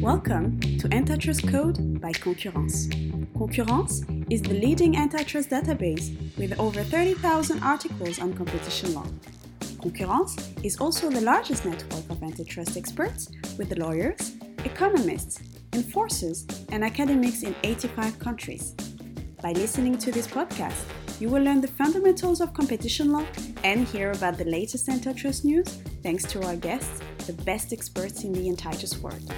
Welcome to Antitrust Code by Concurrence. Concurrence is the leading antitrust database with over 30,000 articles on competition law. Concurrence is also the largest network of antitrust experts with lawyers, economists, enforcers, and academics in 85 countries. By listening to this podcast, you will learn the fundamentals of competition law and hear about the latest antitrust news thanks to our guests, the best experts in the antitrust world.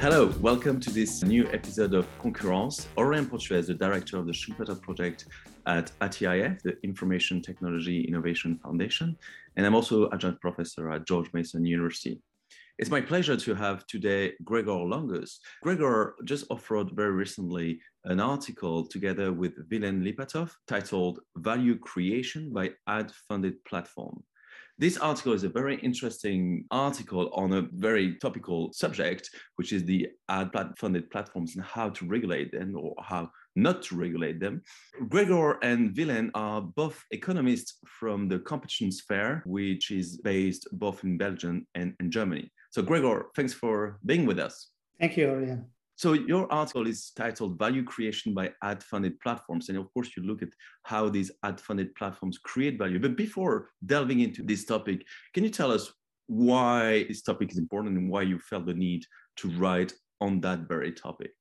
Hello, welcome to this new episode of Concurrence. Aurélien Portuese, the director of the Schumpeter project at ITIF, the Information Technology Innovation Foundation, and I'm also adjunct professor at George Mason University. It's my pleasure to have today Gregor Langus. Gregor just authored very recently an article together with Vilen Lipatov titled Value Creation by Ad Funded Platform. This article is a very interesting article on a very topical subject, which is the ad funded platforms and how to regulate them or how not to regulate them. Gregor and Vilen are both economists from the competition sphere, which is based both in Belgium and, and Germany. So, Gregor, thanks for being with us. Thank you, Aurélien. So your article is titled Value Creation by Ad-Funded Platforms. And of course, you look at how these ad-funded platforms create value. But before delving into this topic, can you tell us why this topic is important and why you felt the need to write on that very topic?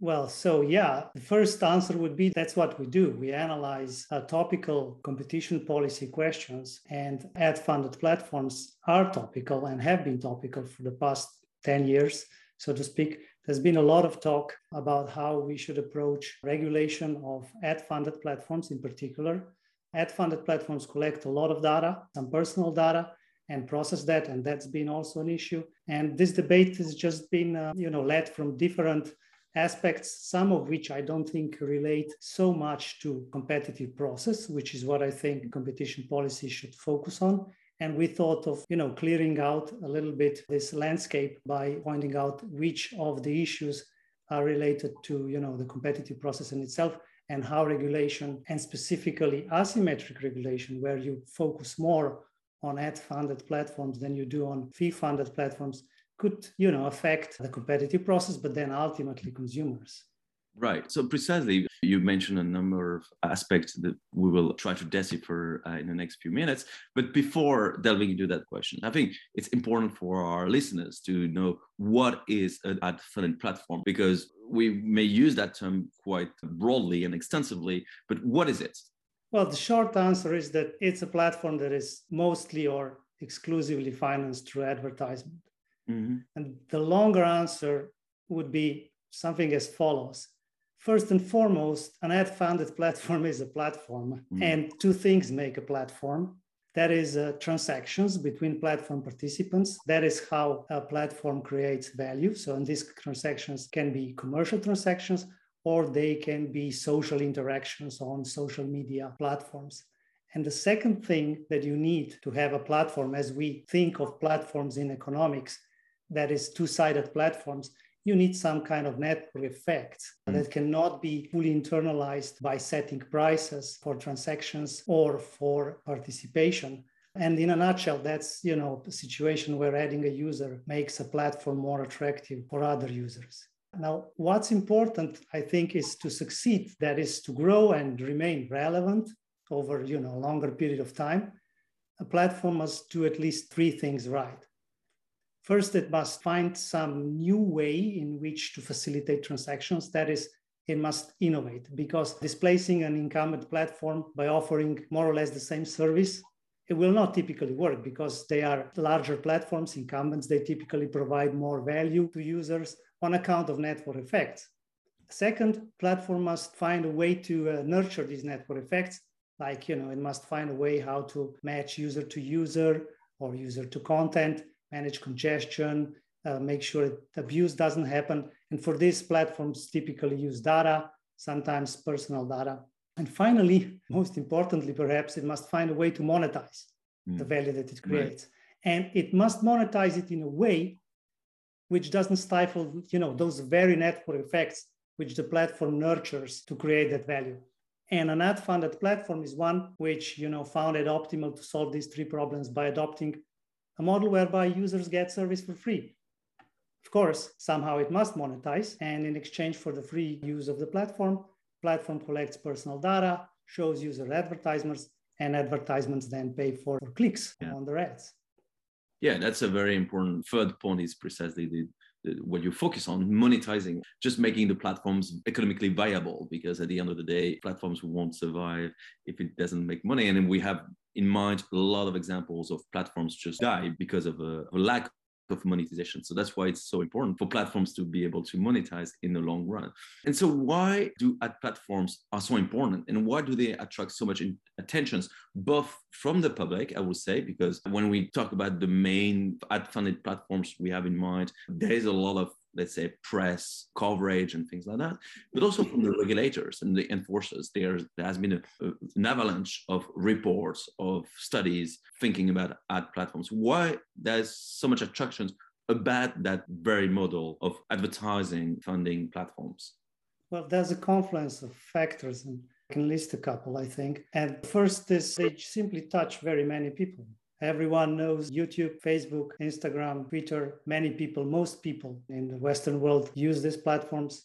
Well, so yeah, the first answer would be that's what we do. We analyze uh, topical competition policy questions, and ad funded platforms are topical and have been topical for the past 10 years, so to speak. There's been a lot of talk about how we should approach regulation of ad funded platforms in particular. Ad funded platforms collect a lot of data, some personal data, and process that, and that's been also an issue. And this debate has just been, uh, you know, led from different aspects, some of which I don't think relate so much to competitive process, which is what I think competition policy should focus on. And we thought of, you know, clearing out a little bit this landscape by pointing out which of the issues are related to, you know, the competitive process in itself and how regulation and specifically asymmetric regulation, where you focus more on ad-funded platforms than you do on fee-funded platforms, could, you know, affect the competitive process, but then ultimately consumers. Right. So precisely, you mentioned a number of aspects that we will try to decipher uh, in the next few minutes. But before delving into that question, I think it's important for our listeners to know what is an ad funded platform because we may use that term quite broadly and extensively. But what is it? Well, the short answer is that it's a platform that is mostly or exclusively financed through advertisement. Mm-hmm. And the longer answer would be something as follows First and foremost, an ad funded platform is a platform, mm. and two things make a platform. That is uh, transactions between platform participants. That is how a platform creates value. So, and these transactions can be commercial transactions or they can be social interactions on social media platforms. And the second thing that you need to have a platform, as we think of platforms in economics, that is two sided platforms, you need some kind of network effect mm. that cannot be fully internalized by setting prices for transactions or for participation. And in a nutshell, that's you know a situation where adding a user makes a platform more attractive for other users. Now, what's important, I think, is to succeed. That is to grow and remain relevant over you know a longer period of time. A platform must do at least three things right. First, it must find some new way in which to facilitate transactions. That is, it must innovate because displacing an incumbent platform by offering more or less the same service, it will not typically work because they are larger platforms, incumbents, they typically provide more value to users on account of network effects. Second, platform must find a way to uh, nurture these network effects. Like, you know, it must find a way how to match user to user or user to content manage congestion, uh, make sure abuse doesn't happen. And for these platforms typically use data, sometimes personal data. And finally, most importantly, perhaps it must find a way to monetize mm. the value that it creates. Right. And it must monetize it in a way which doesn't stifle, you know, those very network effects which the platform nurtures to create that value. And an ad-funded platform is one which, you know, found it optimal to solve these three problems by adopting a model whereby users get service for free. Of course, somehow it must monetize, and in exchange for the free use of the platform, platform collects personal data, shows user advertisements, and advertisements then pay for, for clicks yeah. on their ads. Yeah, that's a very important third point is precisely the, the, what you focus on monetizing, just making the platforms economically viable. Because at the end of the day, platforms won't survive if it doesn't make money. And we have in mind a lot of examples of platforms just die because of a, a lack of monetization. So that's why it's so important for platforms to be able to monetize in the long run. And so why do ad platforms are so important and why do they attract so much attentions both from the public, I would say, because when we talk about the main ad funded platforms we have in mind, there is a lot of let's say press coverage and things like that but also from the regulators and the enforcers there, there has been a, an avalanche of reports of studies thinking about ad platforms why there's so much attraction about that very model of advertising funding platforms well there's a confluence of factors and I can list a couple, I think. And first is they simply touch very many people. Everyone knows YouTube, Facebook, Instagram, Twitter. Many people, most people in the Western world use these platforms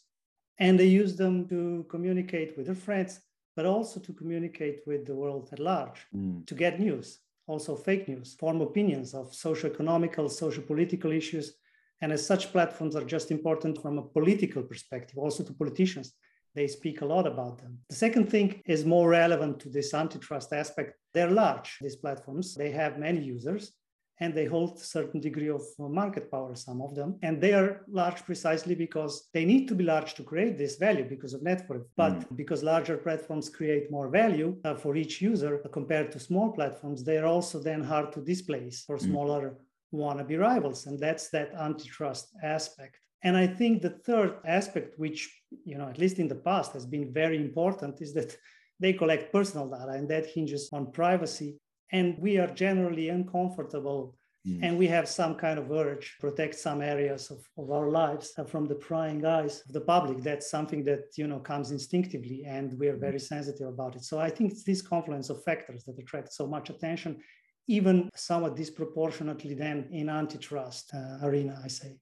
and they use them to communicate with their friends, but also to communicate with the world at large, mm. to get news, also fake news, form opinions of socio-economical, socio-political issues. And as such, platforms are just important from a political perspective, also to politicians they speak a lot about them. The second thing is more relevant to this antitrust aspect. They're large, these platforms. They have many users and they hold a certain degree of market power, some of them. And they are large precisely because they need to be large to create this value because of network. But mm. because larger platforms create more value uh, for each user compared to small platforms, they are also then hard to displace for mm. smaller mm. wannabe rivals. And that's that antitrust aspect. And I think the third aspect, which, you know, at least in the past has been very important, is that they collect personal data and that hinges on privacy. And we are generally uncomfortable mm. and we have some kind of urge to protect some areas of, of our lives from the prying eyes of the public. That's something that, you know, comes instinctively and we are very mm. sensitive about it. So I think it's this confluence of factors that attract so much attention, even somewhat disproportionately then in antitrust uh, arena, I say.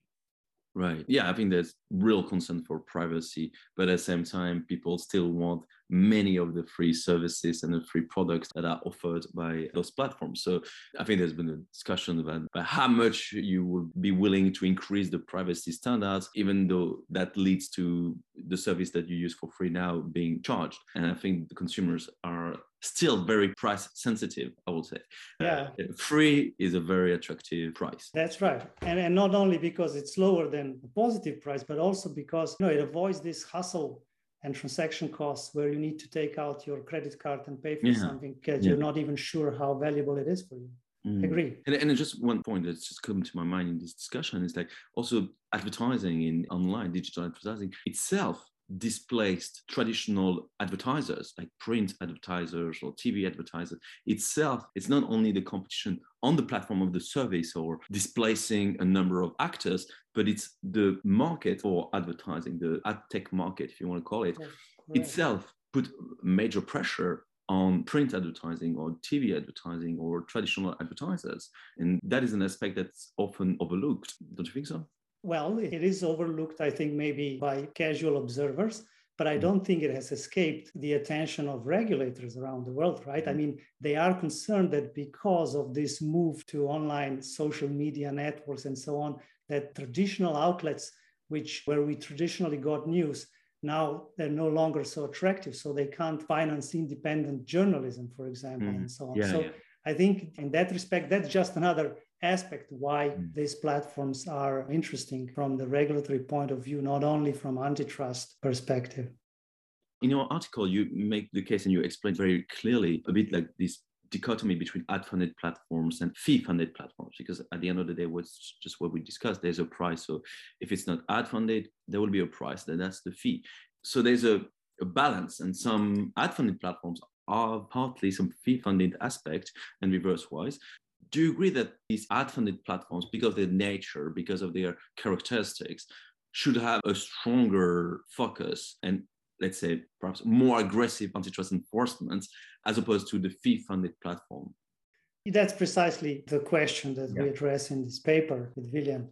Right. Yeah, I think there's real concern for privacy, but at the same time, people still want many of the free services and the free products that are offered by those platforms. So I think there's been a discussion about, about how much you would be willing to increase the privacy standards, even though that leads to the service that you use for free now being charged. And I think the consumers are still very price sensitive, I would say. Uh, yeah. Uh, free is a very attractive price. That's right. And, and not only because it's lower than the positive price, but also because you know, it avoids this hustle and transaction costs where you need to take out your credit card and pay for yeah. something because yeah. you're not even sure how valuable it is for you. Mm. Agree. And, and just one point that's just come to my mind in this discussion is like also advertising in online digital advertising itself displaced traditional advertisers like print advertisers or TV advertisers itself. It's not only the competition on the platform of the service or displacing a number of actors, but it's the market for advertising, the ad tech market, if you want to call it, itself put major pressure on print advertising or TV advertising or traditional advertisers. And that is an aspect that's often overlooked. Don't you think so? Well, it is overlooked, I think, maybe by casual observers, but I mm. don't think it has escaped the attention of regulators around the world, right? I mm. mean, they are concerned that because of this move to online social media networks and so on, that traditional outlets, which where we traditionally got news, now they're no longer so attractive. So they can't finance independent journalism, for example, mm. and so on. Yeah, so yeah. I think in that respect, that's just another aspect why mm. these platforms are interesting from the regulatory point of view, not only from antitrust perspective. In your article, you make the case and you explain very clearly a bit like this dichotomy between ad-funded platforms and fee-funded platforms, because at the end of the day, what's just what we discussed, there's a price. So if it's not ad-funded, there will be a price, then that's the fee. So there's a, a balance, and some ad-funded platforms are partly some fee-funded aspect and reverse-wise do you agree that these ad-funded platforms, because of their nature, because of their characteristics, should have a stronger focus and let's say perhaps more aggressive antitrust enforcement as opposed to the fee-funded platform? That's precisely the question that yeah. we address in this paper with William.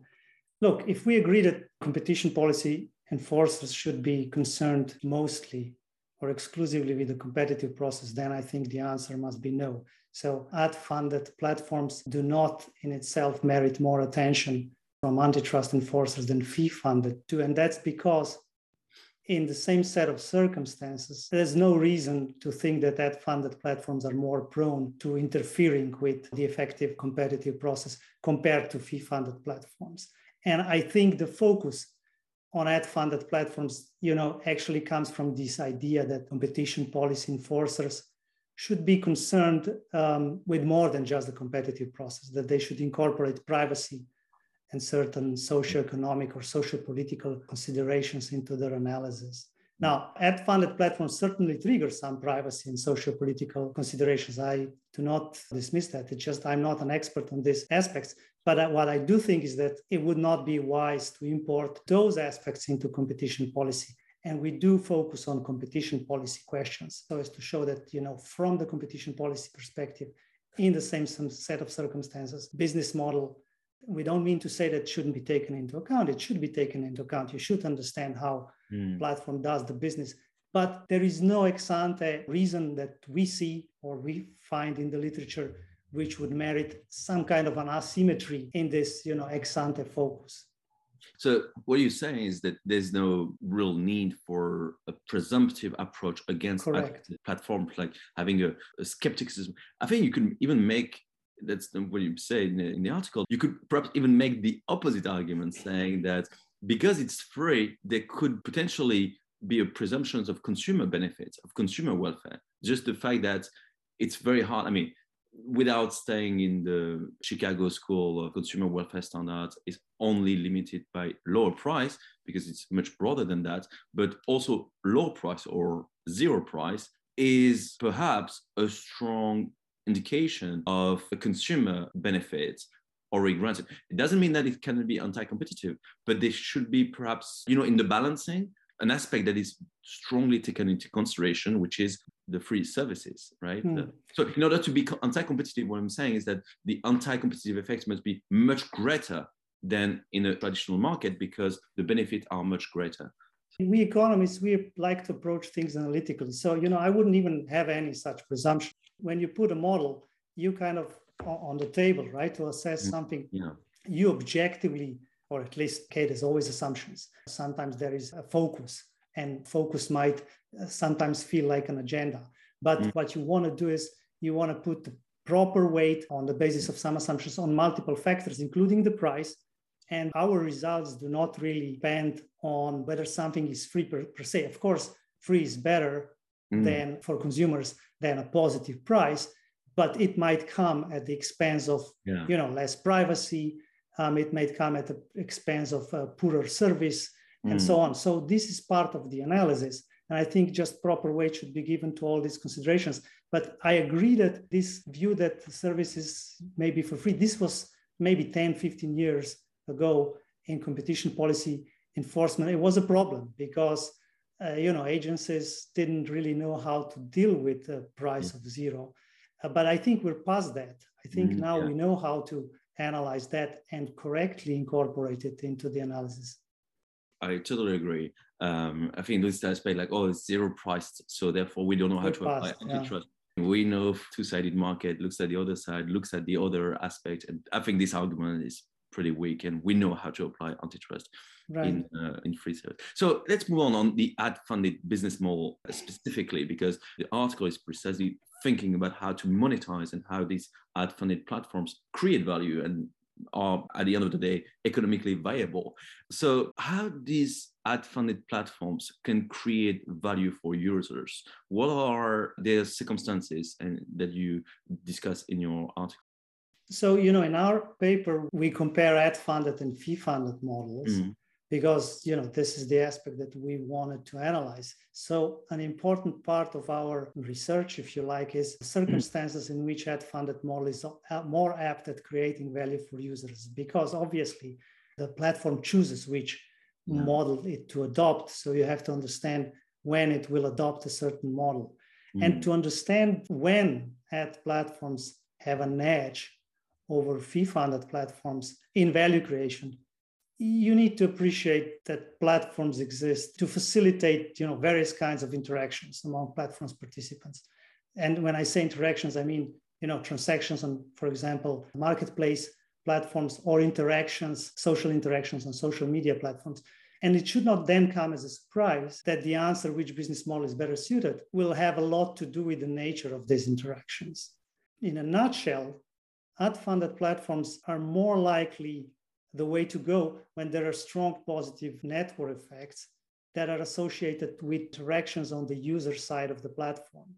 Look, if we agree that competition policy enforcers should be concerned mostly or exclusively with the competitive process, then I think the answer must be no. So ad funded platforms do not in itself merit more attention from antitrust enforcers than fee funded too. And that's because in the same set of circumstances, there's no reason to think that ad funded platforms are more prone to interfering with the effective competitive process compared to fee funded platforms. And I think the focus on ad funded platforms, you know, actually comes from this idea that competition policy enforcers should be concerned um, with more than just the competitive process, that they should incorporate privacy and certain socio-economic or social-political considerations into their analysis. Now, ad-funded platforms certainly trigger some privacy and socio-political considerations. I do not dismiss that. It's just I'm not an expert on these aspects. But what I do think is that it would not be wise to import those aspects into competition policy. And we do focus on competition policy questions so as to show that, you know, from the competition policy perspective, in the same set of circumstances, business model, we don't mean to say that shouldn't be taken into account. It should be taken into account. You should understand how mm. platform does the business. But there is no ex ante reason that we see or we find in the literature which would merit some kind of an asymmetry in this, you know, ex ante focus. So what you're saying is that there's no real need for a presumptive approach against platforms, like having a, a, skepticism. I think you can even make that's what you say in the, in the article. You could perhaps even make the opposite argument, saying that because it's free, there could potentially be a presumption of consumer benefits, of consumer welfare. Just the fact that it's very hard. I mean, without staying in the Chicago School of Consumer Welfare Standards is only limited by lower price because it's much broader than that, but also low price or zero price is perhaps a strong indication of a consumer benefit already granted. It doesn't mean that it cannot be anti-competitive, but there should be perhaps, you know, in the balancing, an aspect that is strongly taken into consideration, which is the free services, right? Mm. So in order to be anti-competitive, what I'm saying is that the anti-competitive effects must be much greater than in a traditional market because the benefits are much greater. We economists, we like to approach things analytically. So, you know, I wouldn't even have any such presumption. When you put a model, you kind of on the table, right, to assess mm. something, yeah. you objectively or at least okay there's always assumptions sometimes there is a focus and focus might uh, sometimes feel like an agenda but mm. what you want to do is you want to put the proper weight on the basis of some assumptions on multiple factors including the price and our results do not really depend on whether something is free per, per se of course free is better mm. than for consumers than a positive price but it might come at the expense of yeah. you know less privacy um, it might come at the expense of uh, poorer service and mm. so on. So this is part of the analysis. And I think just proper weight should be given to all these considerations. But I agree that this view that services may be for free, this was maybe 10, 15 years ago in competition policy enforcement. It was a problem because uh, you know agencies didn't really know how to deal with the price of zero. Uh, but I think we're past that. I think mm, now yeah. we know how to analyze that and correctly incorporate it into the analysis. I totally agree. Um, I think this aspect, like, oh, it's zero priced, so therefore we don't know how to apply antitrust. Yeah. We know two-sided market looks at the other side, looks at the other aspect, and I think this argument is pretty weak, and we know how to apply antitrust right. in uh, in free service. So let's move on on the ad-funded business model specifically, because the article is precisely thinking about how to monetize and how these ad funded platforms create value and are at the end of the day economically viable. So how these ad funded platforms can create value for users? What are their circumstances and that you discuss in your article? So, you know, in our paper, we compare ad funded and fee funded models. Mm because you know this is the aspect that we wanted to analyze so an important part of our research if you like is circumstances in which ad funded model is more apt at creating value for users because obviously the platform chooses which yeah. model it to adopt so you have to understand when it will adopt a certain model mm. and to understand when ad platforms have an edge over fee funded platforms in value creation you need to appreciate that platforms exist to facilitate you know various kinds of interactions among platforms participants. And when i say interactions i mean you know transactions on for example marketplace platforms or interactions social interactions on social media platforms. And it should not then come as a surprise that the answer which business model is better suited will have a lot to do with the nature of these interactions. In a nutshell ad funded platforms are more likely the way to go when there are strong positive network effects that are associated with interactions on the user side of the platform.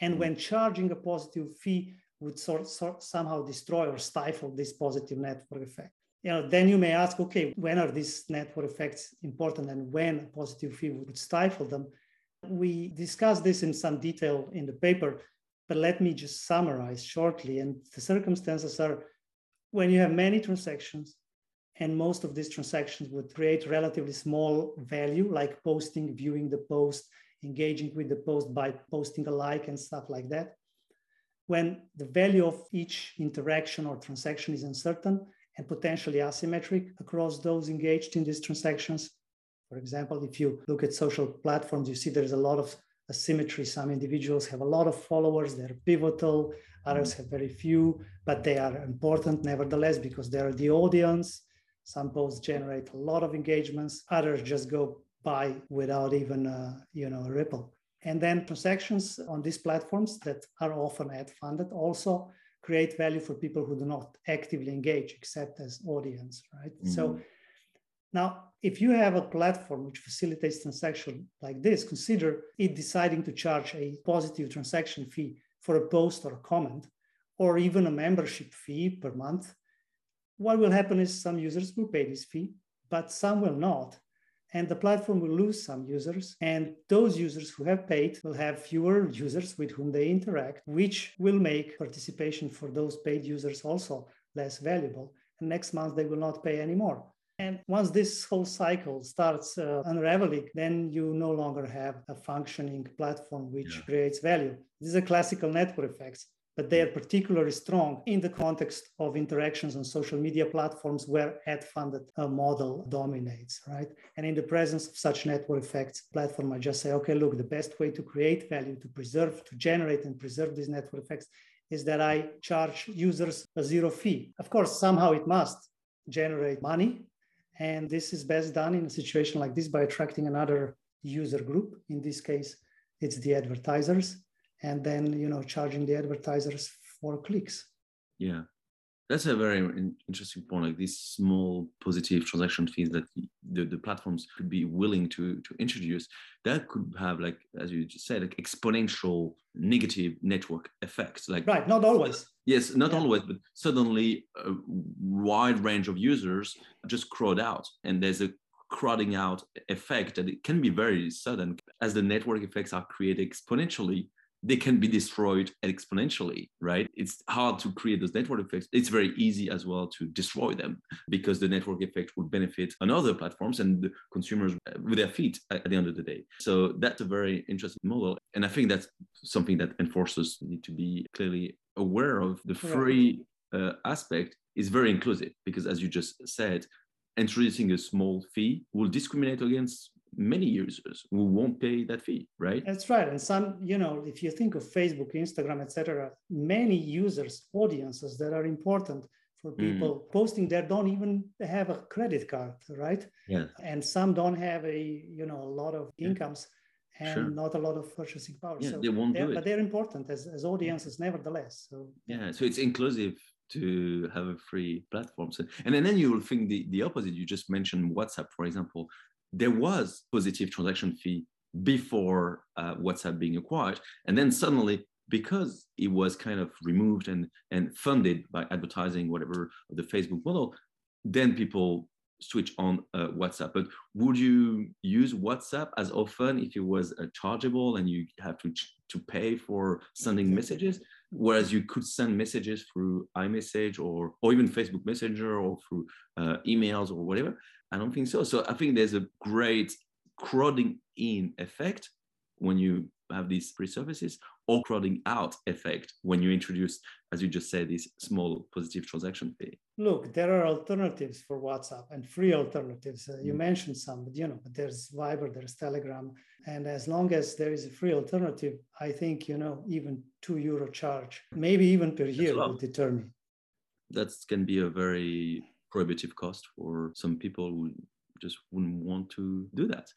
And mm-hmm. when charging a positive fee would sort, sort somehow destroy or stifle this positive network effect. You know, then you may ask, okay, when are these network effects important and when a positive fee would stifle them? We discussed this in some detail in the paper, but let me just summarize shortly. And the circumstances are when you have many transactions and most of these transactions would create relatively small value, like posting, viewing the post, engaging with the post by posting a like and stuff like that. When the value of each interaction or transaction is uncertain and potentially asymmetric across those engaged in these transactions. For example, if you look at social platforms, you see there's a lot of asymmetry. Some individuals have a lot of followers, they're pivotal, others mm-hmm. have very few, but they are important nevertheless because they're the audience some posts generate a lot of engagements, others just go by without even uh, you know a ripple. And then transactions on these platforms that are often ad funded also create value for people who do not actively engage except as audience, right? Mm-hmm. So now, if you have a platform which facilitates transaction like this, consider it deciding to charge a positive transaction fee for a post or a comment, or even a membership fee per month what will happen is some users will pay this fee, but some will not. And the platform will lose some users. And those users who have paid will have fewer users with whom they interact, which will make participation for those paid users also less valuable. And next month, they will not pay anymore. And once this whole cycle starts uh, unraveling, then you no longer have a functioning platform which yeah. creates value. This is a classical network effects but they are particularly strong in the context of interactions on social media platforms where ad funded uh, model dominates, right? And in the presence of such network effects, platform might just say, okay, look, the best way to create value, to preserve, to generate and preserve these network effects is that I charge users a zero fee. Of course, somehow it must generate money. And this is best done in a situation like this by attracting another user group. In this case, it's the advertisers and then you know charging the advertisers for clicks. Yeah. That's a very interesting point like these small positive transaction fees that the, the platforms could be willing to to introduce that could have like as you just said like exponential negative network effects like right not always. Yes not yeah. always but suddenly a wide range of users just crowd out and there's a crowding out effect and it can be very sudden. As the network effects are created exponentially they can be destroyed exponentially, right? It's hard to create those network effects. It's very easy as well to destroy them because the network effect will benefit on other platforms and the consumers with their feet at the end of the day. So that's a very interesting model. And I think that's something that enforcers need to be clearly aware of. The free uh, aspect is very inclusive because, as you just said, introducing a small fee will discriminate against many users who won't pay that fee right that's right and some you know if you think of facebook instagram etc many users audiences that are important for mm. people mm. posting there don't even have a credit card right yeah and some don't have a you know a lot of incomes yeah. and sure. not a lot of purchasing power yeah, so they won't do it. but they're important as, as audiences nevertheless so yeah so it's inclusive to have a free platform so, and then you will think the, the opposite you just mentioned whatsapp for example there was positive transaction fee before uh, WhatsApp being acquired. And then suddenly, because it was kind of removed and, and funded by advertising, whatever, the Facebook model, then people switch on uh, WhatsApp. But would you use WhatsApp as often if it was uh, chargeable and you have to, to pay for sending messages? Whereas you could send messages through iMessage or, or even Facebook Messenger or through uh, emails or whatever. I don't think so. So I think there's a great crowding in effect when you have these free services, crowding out effect when you introduce, as you just said, this small positive transaction fee? Look, there are alternatives for WhatsApp and free alternatives. Uh, you mm. mentioned some, but you know, but there's Viber, there's Telegram, and as long as there is a free alternative, I think you know even two euro charge, maybe even per year, will deter me. That can be a very prohibitive cost for some people who just wouldn't want to do that.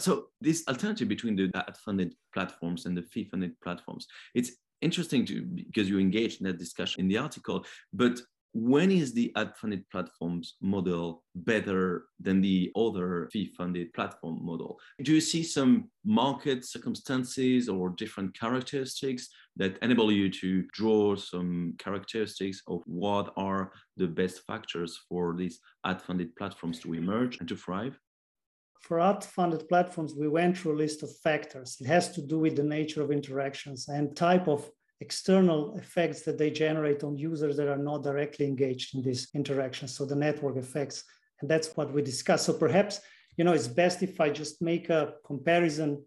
So this alternative between the ad-funded platforms and the fee-funded platforms, it's interesting to because you engaged in that discussion in the article, but when is the ad-funded platforms model better than the other fee-funded platform model? Do you see some market circumstances or different characteristics that enable you to draw some characteristics of what are the best factors for these ad-funded platforms to emerge and to thrive? For ad-funded platforms, we went through a list of factors. It has to do with the nature of interactions and type of external effects that they generate on users that are not directly engaged in these interactions. So the network effects, and that's what we discussed. So perhaps, you know, it's best if I just make a comparison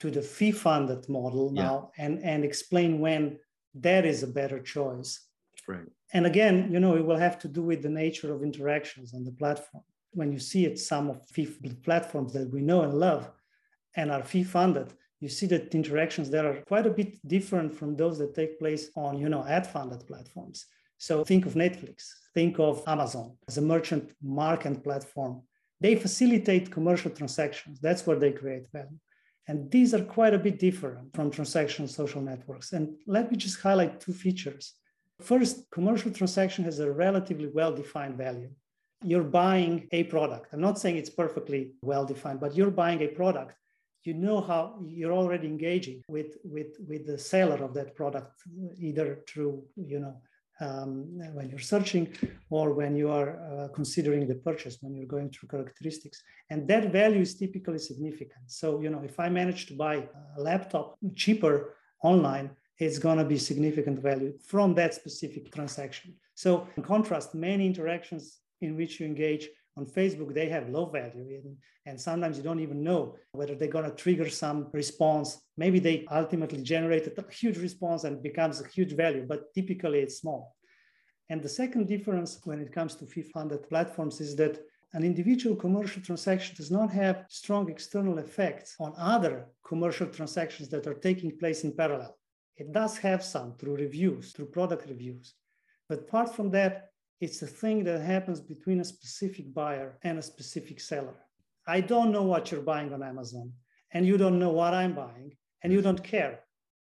to the fee-funded model yeah. now and, and explain when that is a better choice. Right. And again, you know, it will have to do with the nature of interactions on the platform. When you see it, some of fee platforms that we know and love and are fee-funded, you see that interactions there are quite a bit different from those that take place on you know ad funded platforms. So think of netflix think of amazon as a merchant market platform. They facilitate commercial transactions. That's where they create value. And these are quite a bit different from transactional social networks. And let me just highlight two features. First commercial transaction has a relatively well defined value you're buying a product. I'm not saying it's perfectly well defined but you're buying a product you know how you're already engaging with with with the seller of that product either through you know um, when you're searching or when you are uh, considering the purchase when you're going through characteristics. And that value is typically significant. So you know if i manage to buy a laptop cheaper online it's going to be significant value from that specific transaction. So in contrast many interactions in which you engage on Facebook, they have low value. And, and sometimes you don't even know whether they're going to trigger some response. Maybe they ultimately generate a huge response and becomes a huge value, but typically it's small. And the second difference when it comes to fee-funded platforms is that an individual commercial transaction does not have strong external effects on other commercial transactions that are taking place in parallel. It does have some through reviews, through product reviews. But apart from that, it's a thing that happens between a specific buyer and a specific seller. I don't know what you're buying on Amazon, and you don't know what I'm buying, and you don't care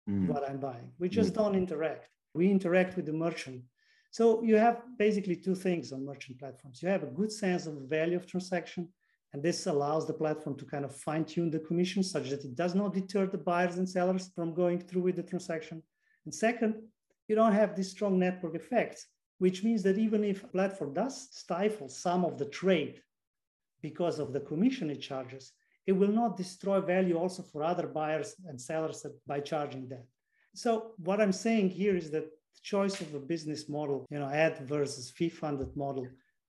mm. what I'm buying. We just mm. don't interact. We interact with the merchant. So you have basically two things on merchant platforms. You have a good sense of the value of transaction, and this allows the platform to kind of fine tune the commission such that it does not deter the buyers and sellers from going through with the transaction. And second, you don't have these strong network effects which means that even if a platform does stifle some of the trade because of the commission it charges, it will not destroy value also for other buyers and sellers by charging that. So what I'm saying here is that the choice of a business model, you know, ad versus fee-funded model,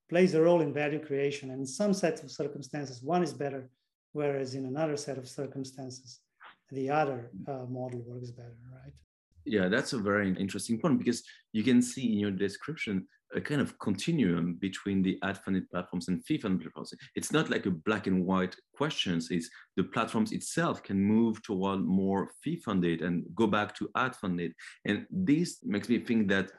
plays a role in value creation. And in some sets of circumstances, one is better, whereas in another set of circumstances, the other uh, model works better, right? Yeah, that's a very interesting point because you can see in your description a kind of continuum between the ad funded platforms and fee funded platforms. It's not like a black and white questions. Is the platforms itself can move toward more fee funded and go back to ad funded. And this makes me think that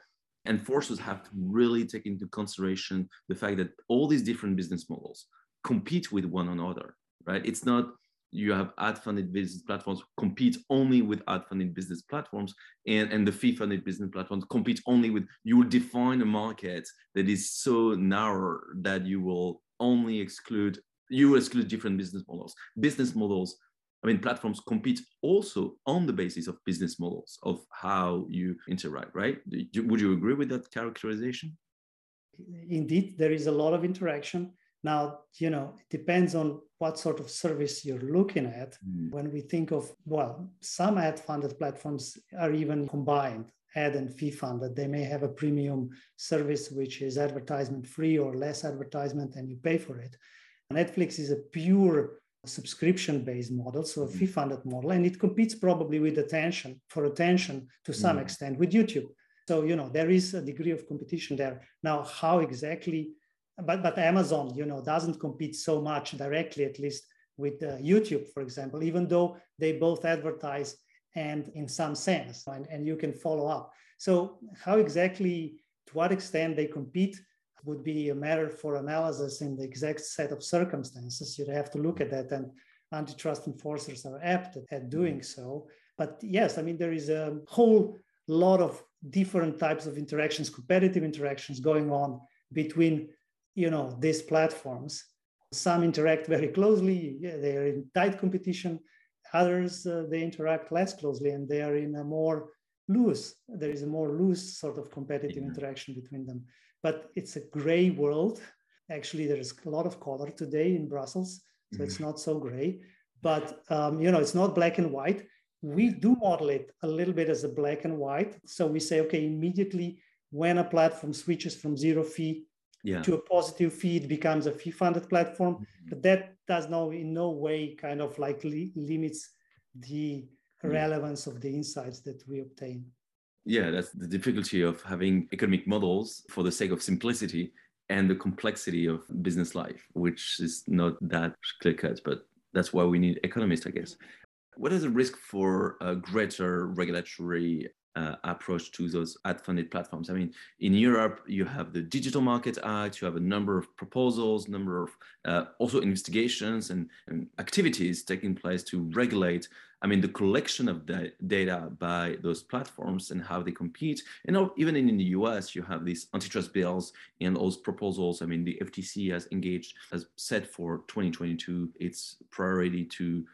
enforcers have to really take into consideration the fact that all these different business models compete with one another, right? It's not you have ad funded business platforms compete only with ad funded business platforms and, and the fee funded business platforms compete only with you will define a market that is so narrow that you will only exclude you exclude different business models. Business models i mean platforms compete also on the basis of business models of how you interact right? Would you agree with that characterization? Indeed there is a lot of interaction now, you know, it depends on what sort of service you're looking at. Mm. When we think of, well, some ad funded platforms are even combined, ad and fee funded. They may have a premium service, which is advertisement free or less advertisement, and you pay for it. Netflix is a pure subscription-based model, so a mm-hmm. fee-funded model, and it competes probably with attention for attention to some mm. extent with YouTube. So you know there is a degree of competition there. Now, how exactly? But but Amazon, you know, doesn't compete so much directly, at least with uh, YouTube, for example, even though they both advertise and in some sense, and, and you can follow up. So how exactly, to what extent they compete would be a matter for analysis in the exact set of circumstances. You'd have to look at that, and antitrust enforcers are apt at doing so. But yes, I mean, there is a whole lot of different types of interactions, competitive interactions going on between, you know, these platforms. Some interact very closely; yeah, they are in tight competition. Others uh, they interact less closely, and they are in a more loose. There is a more loose sort of competitive interaction between them but it's a gray world. Actually, there's a lot of color today in Brussels, so mm-hmm. it's not so gray. But um, you know, it's not black and white. We do model it a little bit as a black and white. So we say, okay, immediately when a platform switches from zero fee yeah. to a positive fee, it becomes a fee-funded platform. Mm-hmm. But that does no in no way kind of like li- limits the relevance of the insights that we obtain. Yeah, that's the difficulty of having economic models for the sake of simplicity and the complexity of business life, which is not that clear cut, but that's why we need economists, I guess. What is the risk for a greater regulatory uh, approach to those ad-funded platforms. I mean, in Europe, you have the Digital Market Act, you have a number of proposals, number of uh, also investigations and, and, activities taking place to regulate. I mean, the collection of da- data by those platforms and how they compete. And even in, in the US, you have these antitrust bills and those proposals. I mean, the FTC has engaged, has set for 2022 its priority to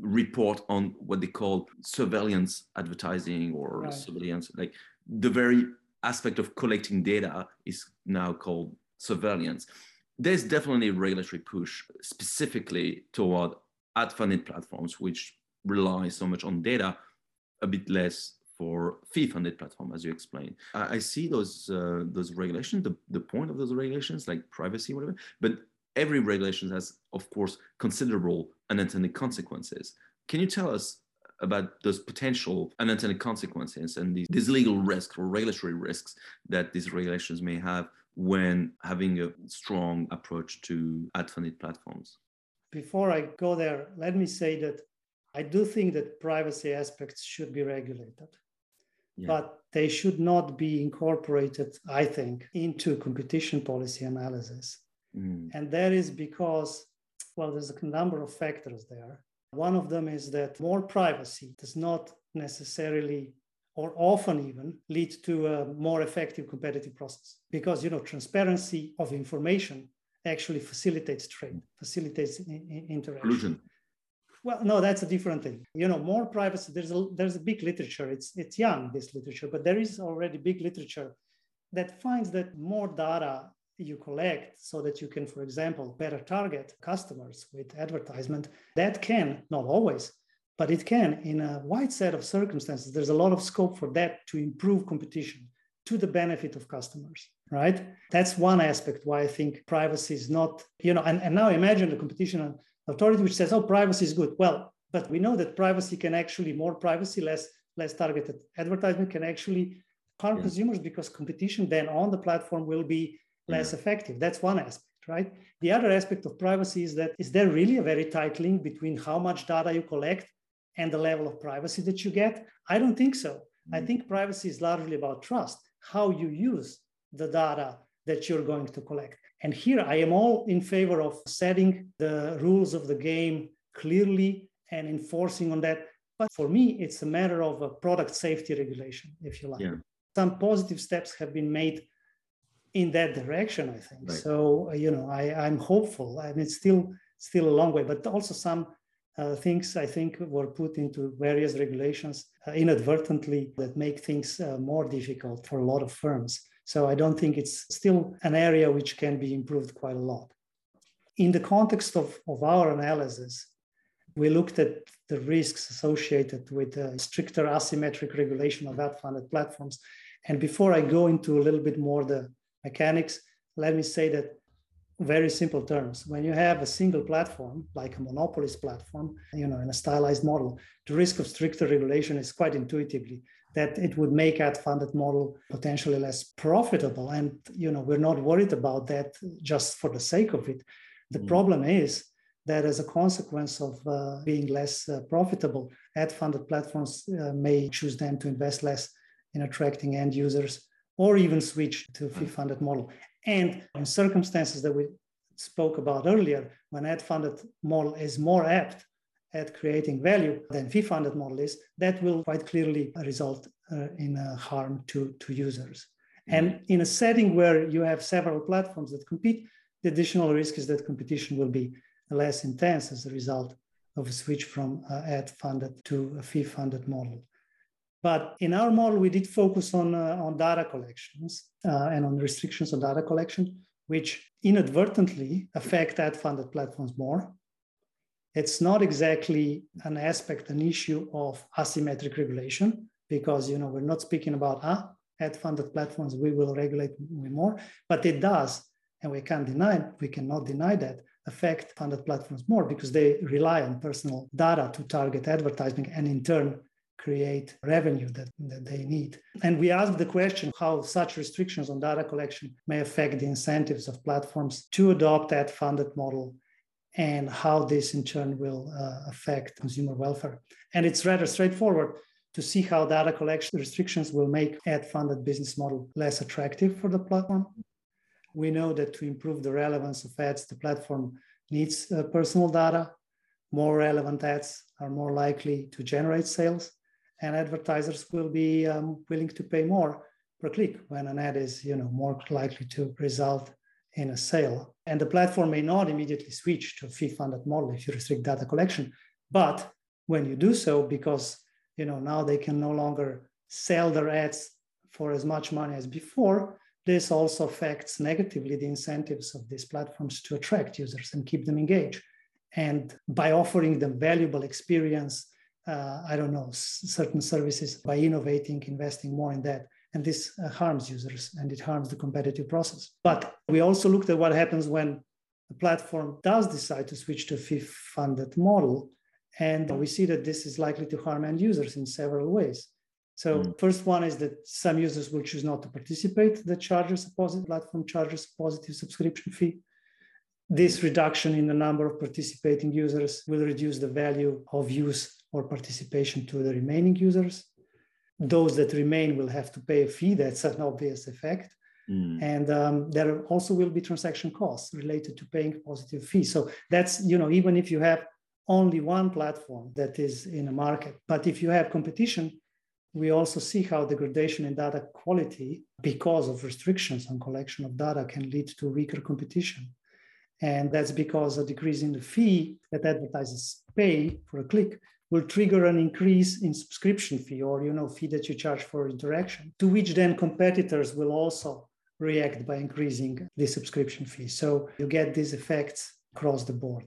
report on what they call surveillance advertising or right. surveillance like the very aspect of collecting data is now called surveillance there's definitely a regulatory push specifically toward ad funded platforms which rely so much on data a bit less for fee-funded platform, as you explained. I, I see those uh, those regulations, the, the point of those regulations, like privacy, whatever. But every regulation has, of course, considerable unintended consequences. Can you tell us about those potential unintended consequences and these, these legal risks or regulatory risks that these regulations may have when having a strong approach to ad-funded platforms? Before I go there, let me say that I do think that privacy aspects should be regulated. Yeah. But they should not be incorporated, I think, into competition policy analysis. Mm. And that is because, well, there's a number of factors there. One of them is that more privacy does not necessarily or often even lead to a more effective competitive process because you know transparency of information actually facilitates trade facilitates interaction well no that's a different thing you know more privacy there's a there's a big literature it's it's young this literature but there is already big literature that finds that more data you collect so that you can, for example, better target customers with advertisement, that can, not always, but it can, in a wide set of circumstances, there's a lot of scope for that to improve competition to the benefit of customers, right? That's one aspect why I think privacy is not, you know, and, and now imagine the competition authority which says, oh, privacy is good. Well, but we know that privacy can actually, more privacy, less, less targeted advertisement can actually harm yeah. consumers because competition then on the platform will be less yeah. effective. That's one aspect, right? The other aspect of privacy is that is there really a very tight link between how much data you collect and the level of privacy that you get? I don't think so. Mm-hmm. I think privacy is largely about trust, how you use the data that you're going to collect. And here I am all in favor of setting the rules of the game clearly and enforcing on that. But for me, it's a matter of a product safety regulation, if you like. Yeah. Some positive steps have been made in that direction, I think. Right. So, uh, you know, I, I'm hopeful. I mean, it's still still a long way, but also some uh, things I think were put into various regulations uh, inadvertently that make things uh, more difficult for a lot of firms. So I don't think it's still an area which can be improved quite a lot. In the context of, of our analysis, we looked at the risks associated with stricter asymmetric regulation of ad-funded platforms. And before I go into a little bit more the mechanics, let me say that very simple terms. When you have a single platform, like a monopolist platform, you know, in a stylized model, the risk of stricter regulation is quite intuitively that it would make ad funded model potentially less profitable. And you know, we're not worried about that just for the sake of it. The mm. problem is that as a consequence of uh, being less uh, profitable, ad funded platforms uh, may choose then to invest less in attracting end users or even switch to a fee funded model. And in circumstances that we spoke about earlier, when ad funded model is more apt at creating value than fee funded model is, that will quite clearly result uh, in harm to, to users. Mm-hmm. And in a setting where you have several platforms that compete, the additional risk is that competition will be less intense as a result of a switch from uh, ad funded to a fee funded model. But in our model, we did focus on, uh, on data collections uh, and on restrictions on data collection, which inadvertently affect ad funded platforms more. It's not exactly an aspect, an issue of asymmetric regulation, because you know we're not speaking about ah, ad funded platforms, we will regulate more, but it does, and we can't deny, we cannot deny that, affect funded platforms more because they rely on personal data to target advertising and in turn create revenue that, that they need. And we asked the question how such restrictions on data collection may affect the incentives of platforms to adopt that funded model and how this in turn will uh, affect consumer welfare. And it's rather straightforward to see how data collection restrictions will make ad funded business model less attractive for the platform. We know that to improve the relevance of ads, the platform needs uh, personal data. More relevant ads are more likely to generate sales and advertisers will be um, willing to pay more per click when an ad is you know more likely to result in a sale. And the platform may not immediately switch to a fee funded model if you restrict data collection. But when you do so because you know now they can no longer sell their ads for as much money as before this also affects negatively the incentives of these platforms to attract users and keep them engaged. And by offering them valuable experience uh, I don't know, certain services by innovating, investing more in that. And this uh, harms users and it harms the competitive process. But we also looked at what happens when a platform does decide to switch to a fee funded model. And we see that this is likely to harm end users in several ways. So mm. first one is that some users will choose not to participate. The charges positive platform charges a positive subscription fee. This reduction in the number of participating users will reduce the value of use or participation to the remaining users. Those that remain will have to pay a fee. That's an obvious effect. Mm. And um, there also will be transaction costs related to paying positive fees. So that's, you know, even if you have only one platform that is in a market, but if you have competition, we also see how degradation in data quality because of restrictions on collection of data can lead to weaker competition. And that's because a decrease in the fee that advertisers pay for a click will trigger an increase in subscription fee or you know fee that you charge for interaction to which then competitors will also react by increasing the subscription fee. So you get these effects across the board.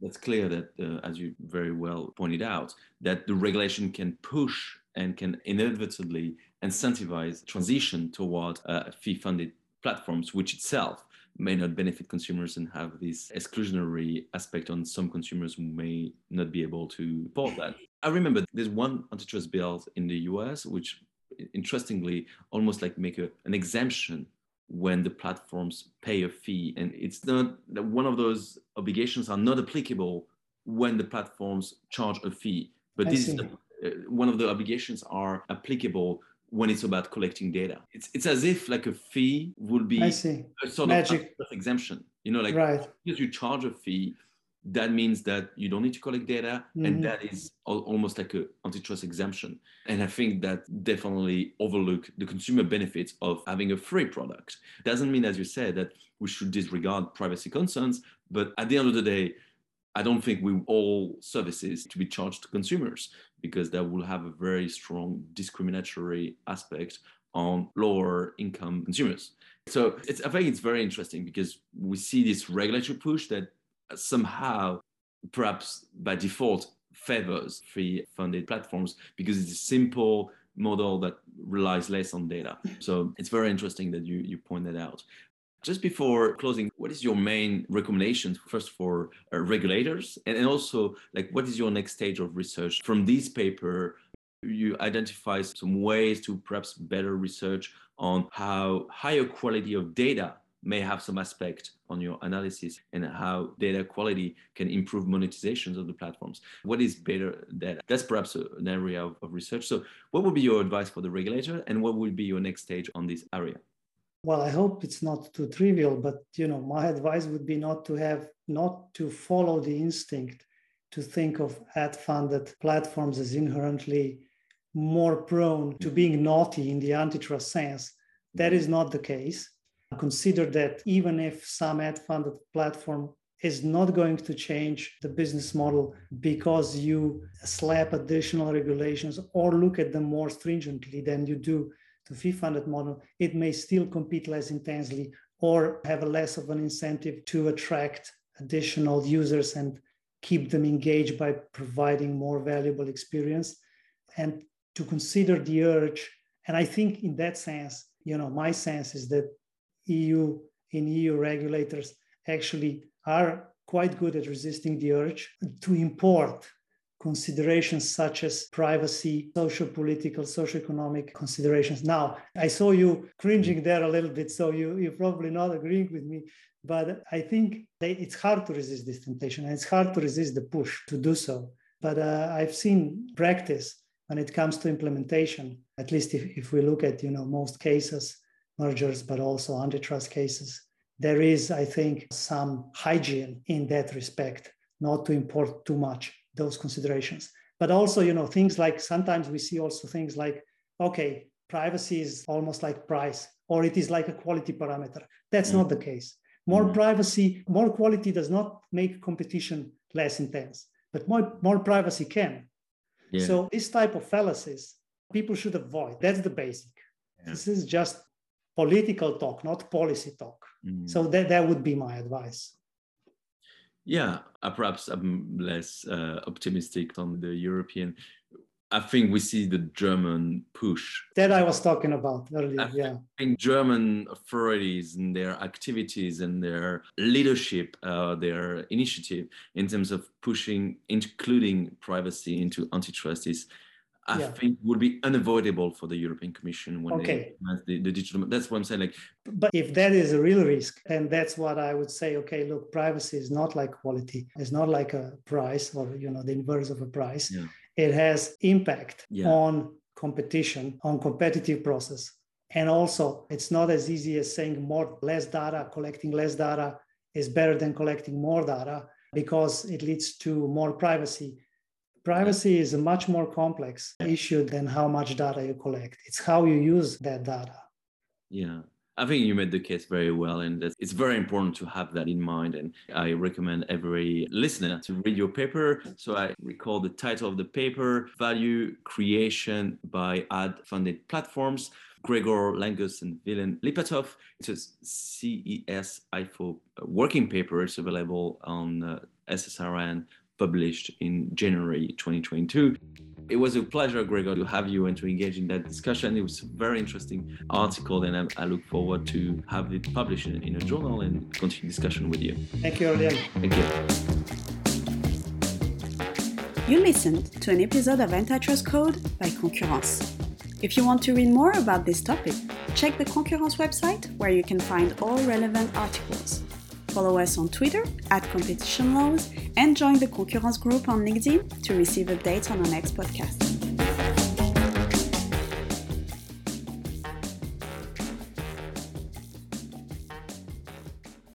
It's clear that uh, as you very well pointed out that the regulation can push and can inadvertently incentivize transition toward uh, fee funded platforms which itself may not benefit consumers and have this exclusionary aspect on some consumers who may not be able to afford that. I remember there's one antitrust bill in the US which interestingly almost like make a, an exemption when the platforms pay a fee and it's not one of those obligations are not applicable when the platforms charge a fee but I this see. is the, uh, one of the obligations are applicable when it's about collecting data. It's it's as if like a fee would be I see. a sort Magic. of exemption. You know, like right. because you charge a fee, that means that you don't need to collect data, mm-hmm. and that is al- almost like a antitrust exemption. And I think that definitely overlook the consumer benefits of having a free product. Doesn't mean, as you said, that we should disregard privacy concerns, but at the end of the day, I don't think we all services to be charged to consumers because that will have a very strong discriminatory aspect on lower income consumers. So I think it's very interesting because we see this regulatory push that somehow, perhaps by default, favors fee funded platforms because it's a simple model that relies less on data. So it's very interesting that you, you point that out. Just before closing, what is your main recommendation first for uh, regulators, and, and also like what is your next stage of research from this paper? You identify some ways to perhaps better research on how higher quality of data may have some aspect on your analysis and how data quality can improve monetizations of the platforms. What is better data? That's perhaps an area of, of research. So what would be your advice for the regulator and what would be your next stage on this area? Well, I hope it's not too trivial, but you know, my advice would be not to have not to follow the instinct to think of ad-funded platforms as inherently more prone to being naughty in the antitrust sense. That is not the case consider that even if some ad funded platform is not going to change the business model because you slap additional regulations or look at them more stringently than you do the fee funded model, it may still compete less intensely or have a less of an incentive to attract additional users and keep them engaged by providing more valuable experience. And to consider the urge and i think in that sense you know my sense is that EU in EU regulators actually are quite good at resisting the urge to import considerations such as privacy, social political, social economic considerations. Now, I saw you cringing there a little bit, so you, you're probably not agreeing with me, but I think it's hard to resist this temptation and it's hard to resist the push to do so. But uh, I've seen practice when it comes to implementation, at least if, if we look at, you know, most cases, mergers, but also antitrust cases. There is, I think, some hygiene in that respect, not to import too much those considerations. But also, you know, things like sometimes we see also things like, okay, privacy is almost like price, or it is like a quality parameter. That's mm. not the case. More mm. privacy, more quality does not make competition less intense, but more, more privacy can. Yeah. So this type of fallacies people should avoid. That's the basic. Yeah. This is just political talk, not policy talk. Mm. So that, that would be my advice. Yeah, uh, perhaps I'm less uh, optimistic on the European. I think we see the German push. That I was talking about earlier. I yeah. think German authorities and their activities and their leadership, uh, their initiative in terms of pushing, including privacy into antitrust is I yeah. think would be unavoidable for the European Commission when okay. they the, the digital. That's what I'm saying. Like, but if that is a real risk, and that's what I would say. Okay, look, privacy is not like quality. It's not like a price or you know the inverse of a price. Yeah. It has impact yeah. on competition, on competitive process, and also it's not as easy as saying more less data, collecting less data is better than collecting more data because it leads to more privacy privacy is a much more complex issue than how much data you collect. It's how you use that data. Yeah. I think you made the case very well, and it's very important to have that in mind. And I recommend every listener to read your paper. So I recall the title of the paper Value Creation by Ad Funded Platforms. Gregor Langus and Vilen Lipatov. It's a CES IFO working paper. It's available on uh, SSRN published in January 2022. It was a pleasure, Gregor, to have you and to engage in that discussion. It was a very interesting article, and I, I look forward to have it published in, in, a journal and continue discussion with you. Thank you, Aurélien. Thank you. You listened to an episode of Antitrust Code by Concurrence. If you want to read more about this topic, check the Concurrence website where you can find all relevant articles. Follow us on Twitter at Competition Laws and join the Concurrence group on LinkedIn to receive updates on our next podcast.